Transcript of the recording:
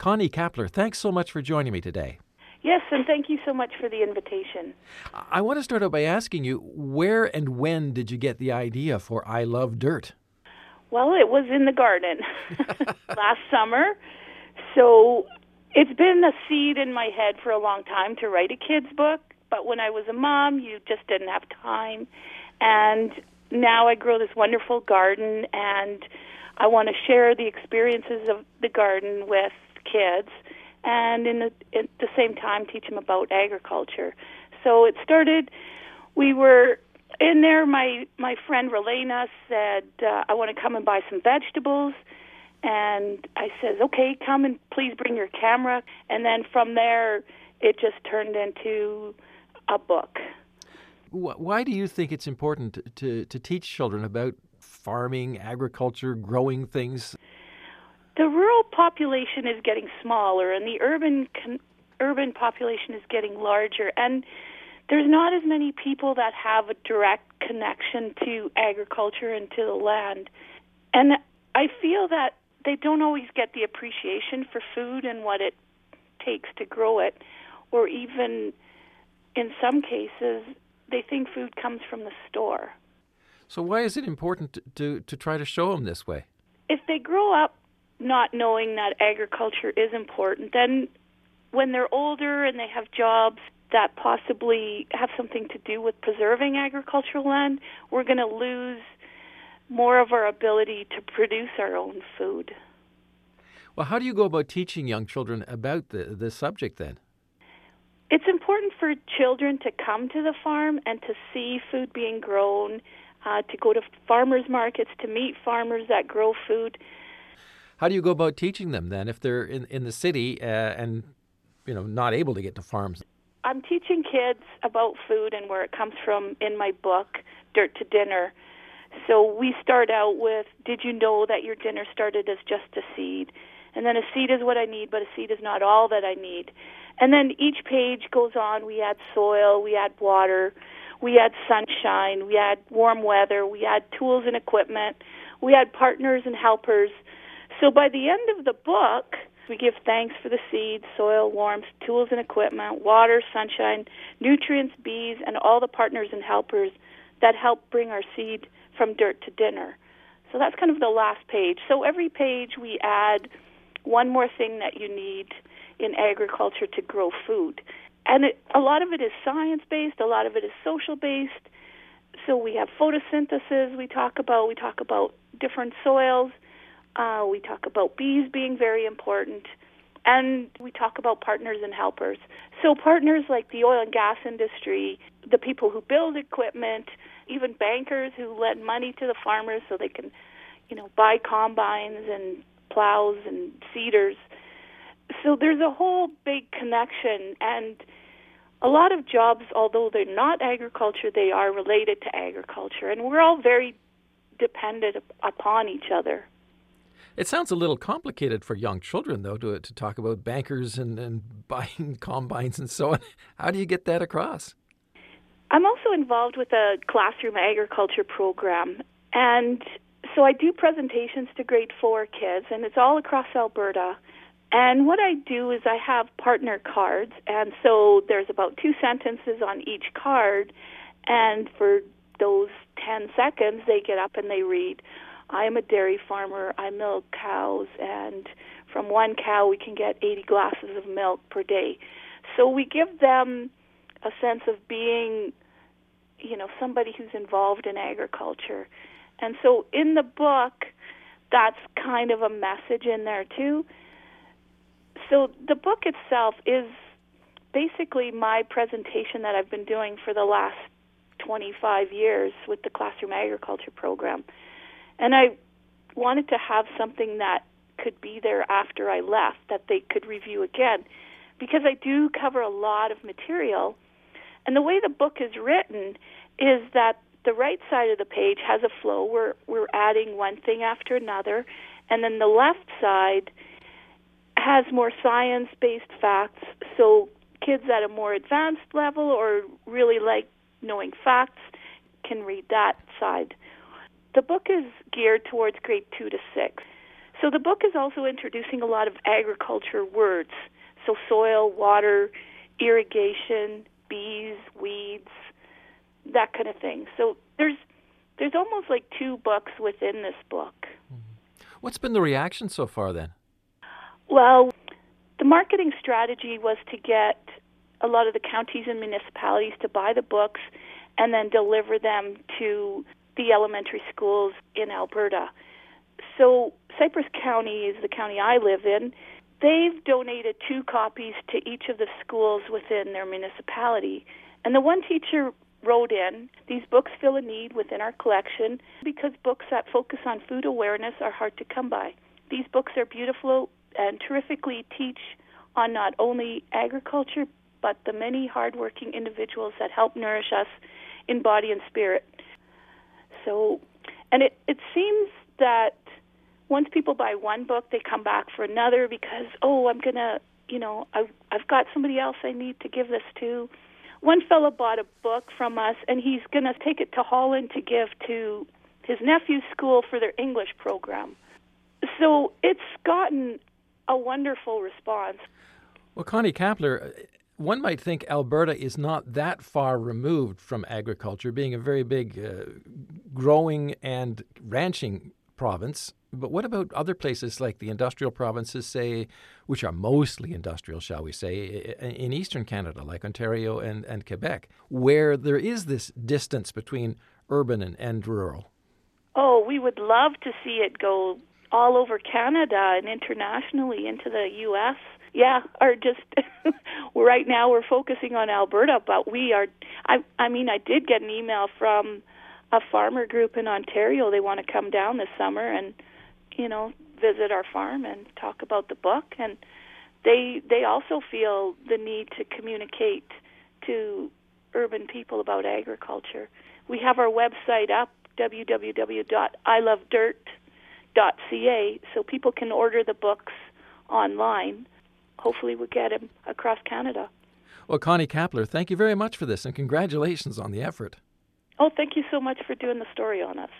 Connie Kapler, thanks so much for joining me today. Yes, and thank you so much for the invitation. I want to start out by asking you where and when did you get the idea for I Love Dirt? Well, it was in the garden last summer. So it's been a seed in my head for a long time to write a kid's book, but when I was a mom, you just didn't have time. And now I grow this wonderful garden and I want to share the experiences of the garden with kids and in the, at the same time teach them about agriculture. So it started we were in there my my friend Relena said uh, I want to come and buy some vegetables and I says okay come and please bring your camera and then from there it just turned into a book. Why do you think it's important to, to teach children about farming, agriculture, growing things? The rural population is getting smaller, and the urban con- urban population is getting larger, and there's not as many people that have a direct connection to agriculture and to the land. And I feel that they don't always get the appreciation for food and what it takes to grow it, or even in some cases, they think food comes from the store. So why is it important to, to, to try to show them this way? If they grow up not knowing that agriculture is important, then when they're older and they have jobs that possibly have something to do with preserving agricultural land, we're going to lose more of our ability to produce our own food. Well, how do you go about teaching young children about the, this subject then? It's important for children to come to the farm and to see food being grown, uh, to go to farmers markets, to meet farmers that grow food. How do you go about teaching them then if they're in, in the city uh, and you know not able to get to farms? I'm teaching kids about food and where it comes from in my book, Dirt to Dinner. So we start out with Did you know that your dinner started as just a seed? And then a seed is what I need, but a seed is not all that I need. And then each page goes on. We add soil, we add water, we add sunshine, we add warm weather, we add tools and equipment, we add partners and helpers. So by the end of the book, we give thanks for the seeds, soil, warmth, tools and equipment, water, sunshine, nutrients, bees, and all the partners and helpers that help bring our seed from dirt to dinner. So that's kind of the last page. So every page we add one more thing that you need in agriculture to grow food. And it, a lot of it is science based, a lot of it is social based. So we have photosynthesis we talk about, we talk about different soils, uh, we talk about bees being very important, and we talk about partners and helpers. So partners like the oil and gas industry, the people who build equipment, even bankers who lend money to the farmers so they can, you know, buy combines and plows and seeders so there's a whole big connection and a lot of jobs although they're not agriculture they are related to agriculture and we're all very dependent upon each other it sounds a little complicated for young children though to, to talk about bankers and, and buying combines and so on. How do you get that across? I'm also involved with a classroom agriculture program and so i do presentations to grade four kids and it's all across alberta. And what I do is I have partner cards, and so there's about two sentences on each card, and for those 10 seconds, they get up and they read, I am a dairy farmer, I milk cows, and from one cow we can get 80 glasses of milk per day. So we give them a sense of being, you know, somebody who's involved in agriculture. And so in the book, that's kind of a message in there too so the book itself is basically my presentation that I've been doing for the last 25 years with the classroom agriculture program. And I wanted to have something that could be there after I left that they could review again because I do cover a lot of material. And the way the book is written is that the right side of the page has a flow where we're adding one thing after another, and then the left side has more science based facts. So kids at a more advanced level or really like knowing facts can read that side. The book is geared towards grade 2 to 6. So the book is also introducing a lot of agriculture words. So soil, water, irrigation, bees, weeds, that kind of thing. So there's there's almost like two books within this book. Mm-hmm. What's been the reaction so far then? Well, the marketing strategy was to get a lot of the counties and municipalities to buy the books and then deliver them to the elementary schools in Alberta. So, Cypress County is the county I live in. They've donated two copies to each of the schools within their municipality. And the one teacher wrote in, These books fill a need within our collection because books that focus on food awareness are hard to come by. These books are beautiful and terrifically teach on not only agriculture but the many hardworking individuals that help nourish us in body and spirit. So, and it, it seems that once people buy one book, they come back for another because, oh, I'm going to, you know, I've, I've got somebody else I need to give this to. One fellow bought a book from us, and he's going to take it to Holland to give to his nephew's school for their English program. So it's gotten a wonderful response. Well, Connie Kapler, one might think Alberta is not that far removed from agriculture, being a very big uh, growing and ranching province. But what about other places like the industrial provinces, say, which are mostly industrial, shall we say, in eastern Canada, like Ontario and, and Quebec, where there is this distance between urban and, and rural? Oh, we would love to see it go all over Canada and internationally into the U.S yeah, are just right now we're focusing on Alberta, but we are. I I mean, I did get an email from a farmer group in Ontario. They want to come down this summer and you know visit our farm and talk about the book, and they they also feel the need to communicate to urban people about agriculture. We have our website up www.ilovedirt.ca so people can order the books online hopefully we'll get them across Canada. Well, Connie Kapler, thank you very much for this and congratulations on the effort. Oh, thank you so much for doing the story on us.